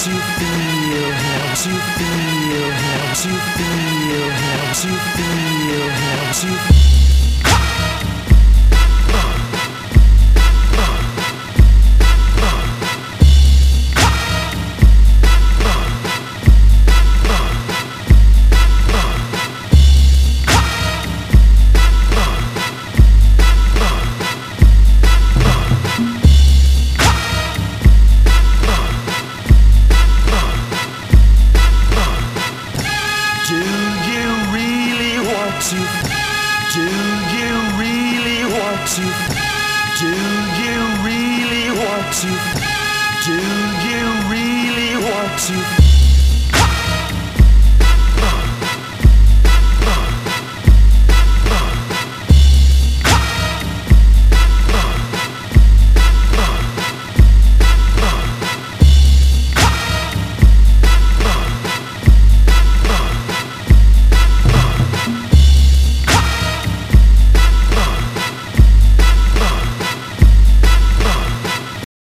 to feel, how to feel, how to feel, how to feel, how to to? Do you really want to? Do you really want to? Do you really want to?